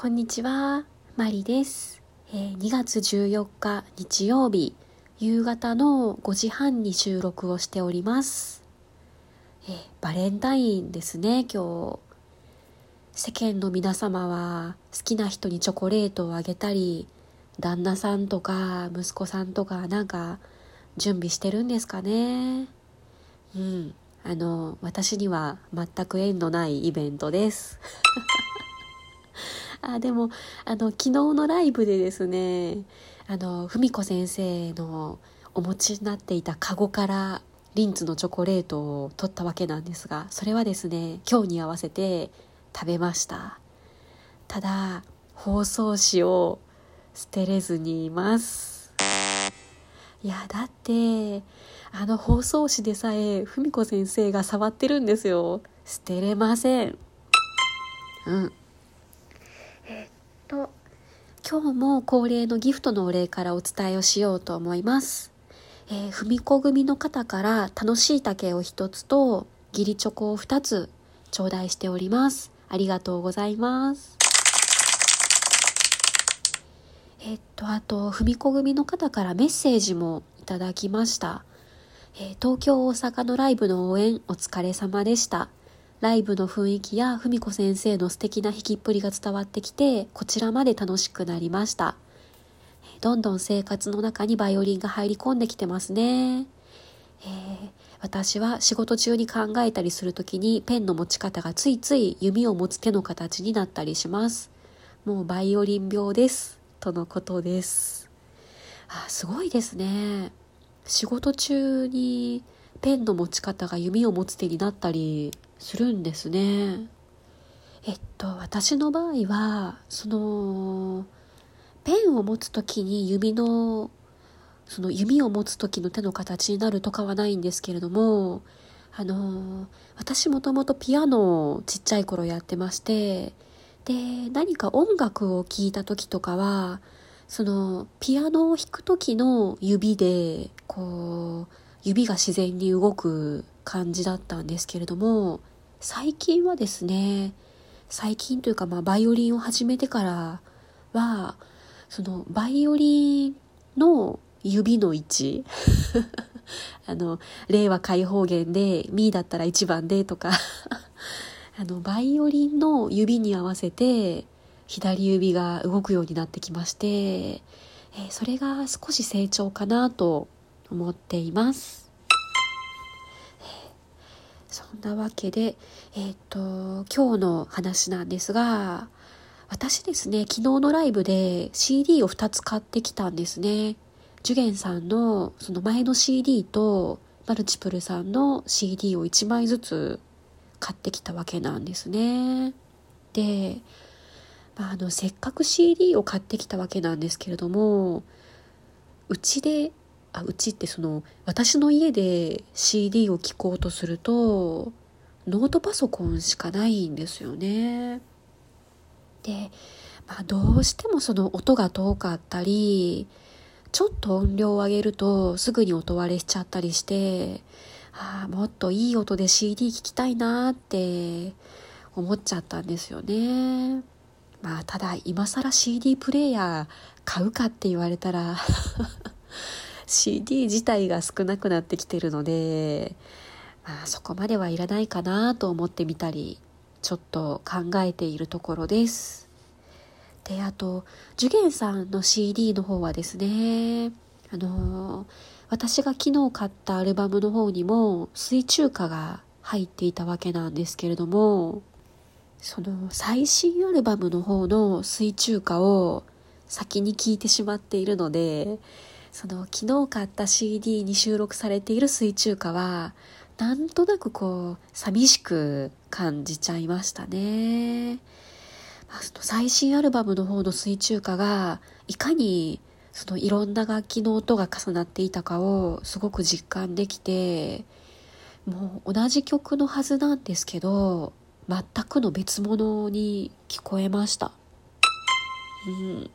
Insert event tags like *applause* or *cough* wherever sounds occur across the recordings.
こんにちは、マリです、えー、2月14日日曜日、夕方の5時半に収録をしております。えー、バレンタインですね、今日。世間の皆様は好きな人にチョコレートをあげたり、旦那さんとか息子さんとかなんか準備してるんですかね。うん。あの、私には全く縁のないイベントです。*laughs* *laughs* あ、でも、あの、昨日のライブでですね、あの、文子先生のお持ちになっていたカゴからリンツのチョコレートを取ったわけなんですが、それはですね、今日に合わせて食べました。ただ、包装紙を捨てれずにいます。いや、だって、あの包装紙でさえ、文子先生が触ってるんですよ。捨てれません。うん。今日も恒例のギフトのお礼からお伝えをしようと思います。えー、み子組の方から楽しい竹を一つと義理チョコを二つ頂戴しております。ありがとうございます。えっと、あと、み子組の方からメッセージもいただきました。えー、東京、大阪のライブの応援お疲れ様でした。ライブの雰囲気や文子先生の素敵な引きっぷりが伝わってきて、こちらまで楽しくなりました。どんどん生活の中にバイオリンが入り込んできてますね。えー、私は仕事中に考えたりするときにペンの持ち方がついつい弓を持つ手の形になったりします。もうバイオリン病です。とのことです。あ、すごいですね。仕事中にペンの持ち方が弓を持つ手になったりするんですね。えっと、私の場合は、その、ペンを持つ時に指の、その弓を持つ時の手の形になるとかはないんですけれども、あの、私もともとピアノをちっちゃい頃やってまして、で、何か音楽を聴いた時とかは、その、ピアノを弾く時の指で、こう、指が自然に動く感じだったんですけれども、最近はですね、最近というか、まあ、バイオリンを始めてからは、その、バイオリンの指の位置 *laughs* あの、令和開放弦で、ミーだったら1番でとか *laughs* あの、バイオリンの指に合わせて、左指が動くようになってきまして、えー、それが少し成長かなと思っています。そんなわけで、えっ、ー、と、今日の話なんですが、私ですね、昨日のライブで CD を2つ買ってきたんですね。ジュゲンさんのその前の CD とマルチプルさんの CD を1枚ずつ買ってきたわけなんですね。で、まあ、あの、せっかく CD を買ってきたわけなんですけれども、うちであうちってその私の家で CD を聴こうとするとノートパソコンしかないんですよね。で、まあ、どうしてもその音が遠かったりちょっと音量を上げるとすぐに音割れしちゃったりしてああもっといい音で CD 聴きたいなって思っちゃったんですよね。まあただ今更 CD プレイヤー買うかって言われたら *laughs* CD 自体が少なくなってきてるので、まあ、そこまではいらないかなと思ってみたり、ちょっと考えているところです。で、あと、ジュゲンさんの CD の方はですね、あの私が昨日買ったアルバムの方にも水中歌が入っていたわけなんですけれども、その最新アルバムの方の水中歌を先に聞いてしまっているので、その昨日買った CD に収録されている水中歌はなんとなくこう寂しく感じちゃいましたね。最新アルバムの方の水中歌がいかにそのいろんな楽器の音が重なっていたかをすごく実感できてもう同じ曲のはずなんですけど全くの別物に聞こえました。うん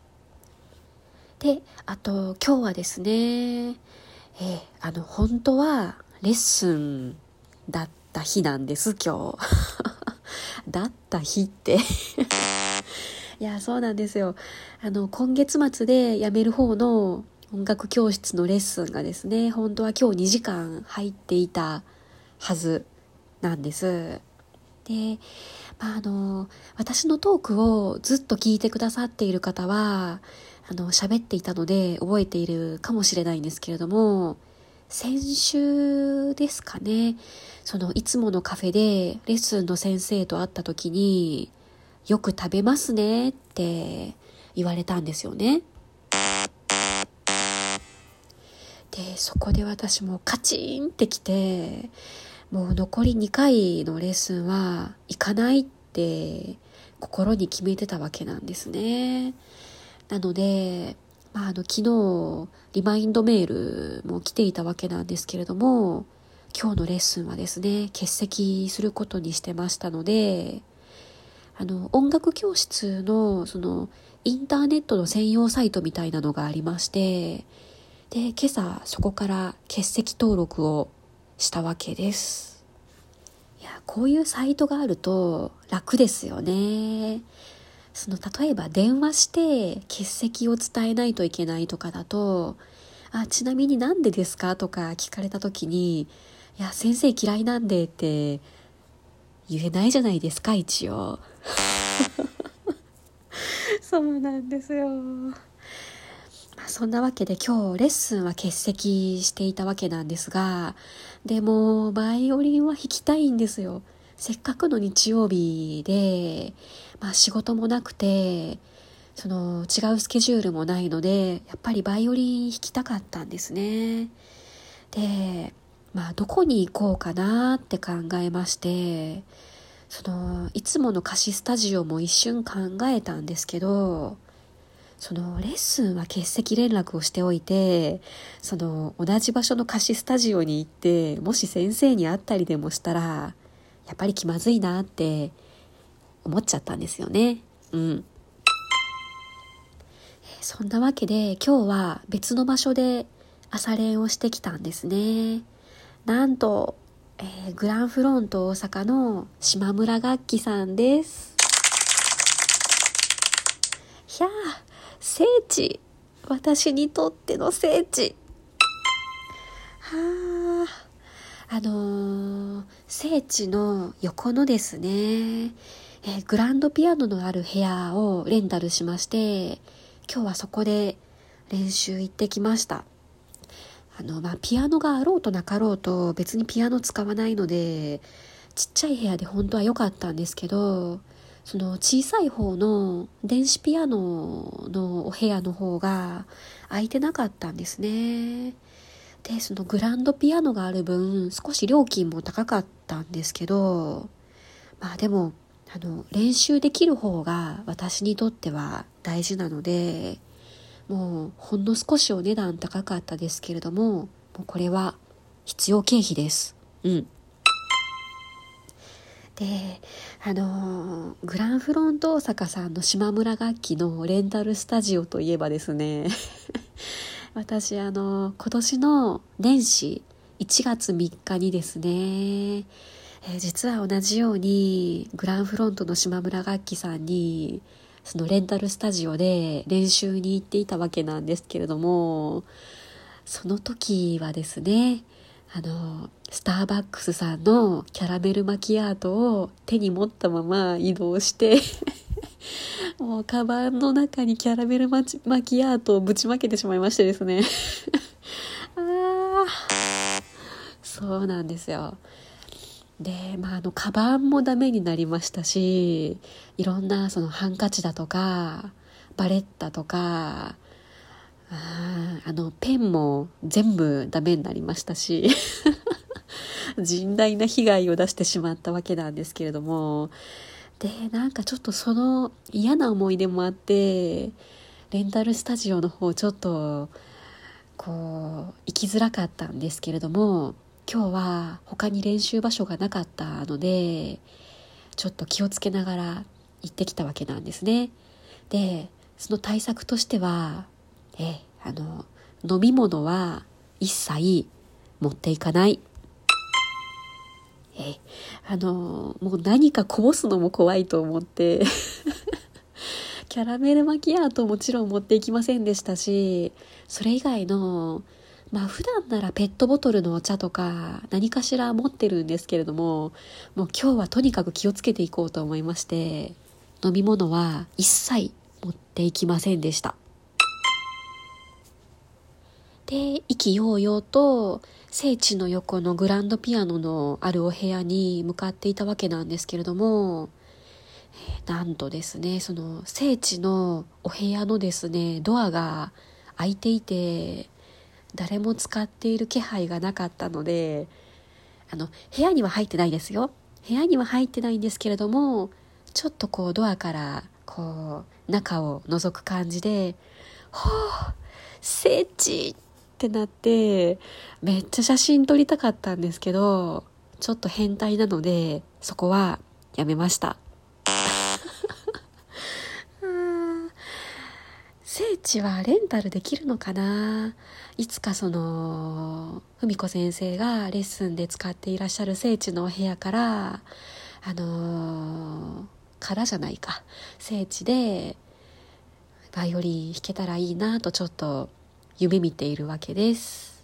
で、あと、今日はですね、えー、あの、本当はレッスンだった日なんです、今日。*laughs* だった日って *laughs* いや、そうなんですよ。あの、今月末で辞める方の音楽教室のレッスンがですね、本当は今日2時間入っていたはずなんです。で、まあ、あの、私のトークをずっと聞いてくださっている方は、あの、喋っていたので覚えているかもしれないんですけれども、先週ですかね、その、いつものカフェでレッスンの先生と会った時に、よく食べますねって言われたんですよね。で、そこで私もカチンってきて、もう残り2回のレッスンは行かないって心に決めてたわけなんですね。なので、まあ、あの昨日リマインドメールも来ていたわけなんですけれども今日のレッスンはですね欠席することにしてましたのであの音楽教室のそのインターネットの専用サイトみたいなのがありましてで今朝そこから欠席登録をしたわけです。いやこういうサイトがあると楽ですよね。その例えば電話して欠席を伝えないといけないとかだとあちなみになんでですかとか聞かれた時にいや先生嫌いなんでって言えないじゃないですか一応。*laughs* そうなんですよ。そんなわけで今日レッスンは欠席していたわけなんですがでもバイオリンは弾きたいんですよせっかくの日曜日で、まあ、仕事もなくてその違うスケジュールもないのでやっぱりバイオリン弾きたかったんですね。でまあどこに行こうかなって考えましてそのいつもの貸しスタジオも一瞬考えたんですけどそのレッスンは欠席連絡をしておいてその同じ場所の貸しスタジオに行ってもし先生に会ったりでもしたらやっぱり気まずいなって思っちゃったんですよね。うん。そんなわけで今日は別の場所で朝練をしてきたんですね。なんと、えー、グランフロント大阪の島村楽器さんです。ひゃあ、聖地。私にとっての聖地。あのー、聖地の横のですね、え、グランドピアノのある部屋をレンタルしまして、今日はそこで練習行ってきました。あの、まあ、ピアノがあろうとなかろうと別にピアノ使わないので、ちっちゃい部屋で本当は良かったんですけど、その小さい方の電子ピアノのお部屋の方が空いてなかったんですね。でそのグランドピアノがある分少し料金も高かったんですけどまあでもあの練習できる方が私にとっては大事なのでもうほんの少しお値段高かったですけれどももうこれは必要経費です。うん。であのグランフロント大阪さんの島村楽器のレンタルスタジオといえばですね私あの今年の年始1月3日にですね、えー、実は同じようにグランフロントの島村楽器さんにそのレンタルスタジオで練習に行っていたわけなんですけれどもその時はですねあのスターバックスさんのキャラメルマキアートを手に持ったまま移動してもうカバンの中にキャラメルマキアートをぶちまけてしまいましてですね。*laughs* ああそうなんですよ。でまああのカバンもダメになりましたしいろんなそのハンカチだとかバレッタとかああのペンも全部ダメになりましたし *laughs* 甚大な被害を出してしまったわけなんですけれどもでなんかちょっとその嫌な思い出もあってレンタルスタジオの方ちょっとこう行きづらかったんですけれども今日は他に練習場所がなかったのでちょっと気をつけながら行ってきたわけなんですね。でその対策としてはえあの飲み物は一切持っていかない。えあのもう何かこぼすのも怖いと思って *laughs* キャラメルマキアートもちろん持っていきませんでしたし、それ以外の、まあ普段ならペットボトルのお茶とか何かしら持ってるんですけれども、もう今日はとにかく気をつけていこうと思いまして、飲み物は一切持っていきませんでした。で、意気揚々と聖地の横のグランドピアノのあるお部屋に向かっていたわけなんですけれども、なんとですね、その聖地のお部屋のですね、ドアが開いていて、誰も使っている気配がなかったので、あの、部屋には入ってないですよ。部屋には入ってないんですけれども、ちょっとこうドアからこう中を覗く感じで、ほう、聖地ってなって、めっちゃ写真撮りたかったんですけど、ちょっと変態なので、そこはやめました。聖地はレンタルできるのかな？いつかその文子先生がレッスンで使っていらっしゃる聖地のお部屋からあのー、からじゃないか聖地でバイオリン弾けたらいいなとちょっと夢見ているわけです。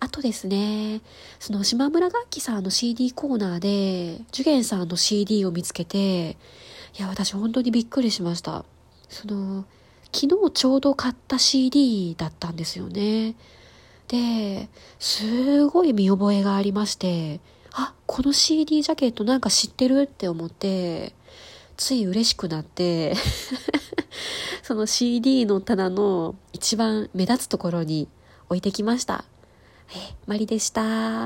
あとですね、その島村楽器さんの CD コーナーで、ジュゲンさんの CD を見つけて、いや、私本当にびっくりしました。その昨日ちょうど買った CD だったんですよねですごい見覚えがありましてあこの CD ジャケットなんか知ってるって思ってつい嬉しくなって *laughs* その CD の棚の一番目立つところに置いてきました。え、マリでした。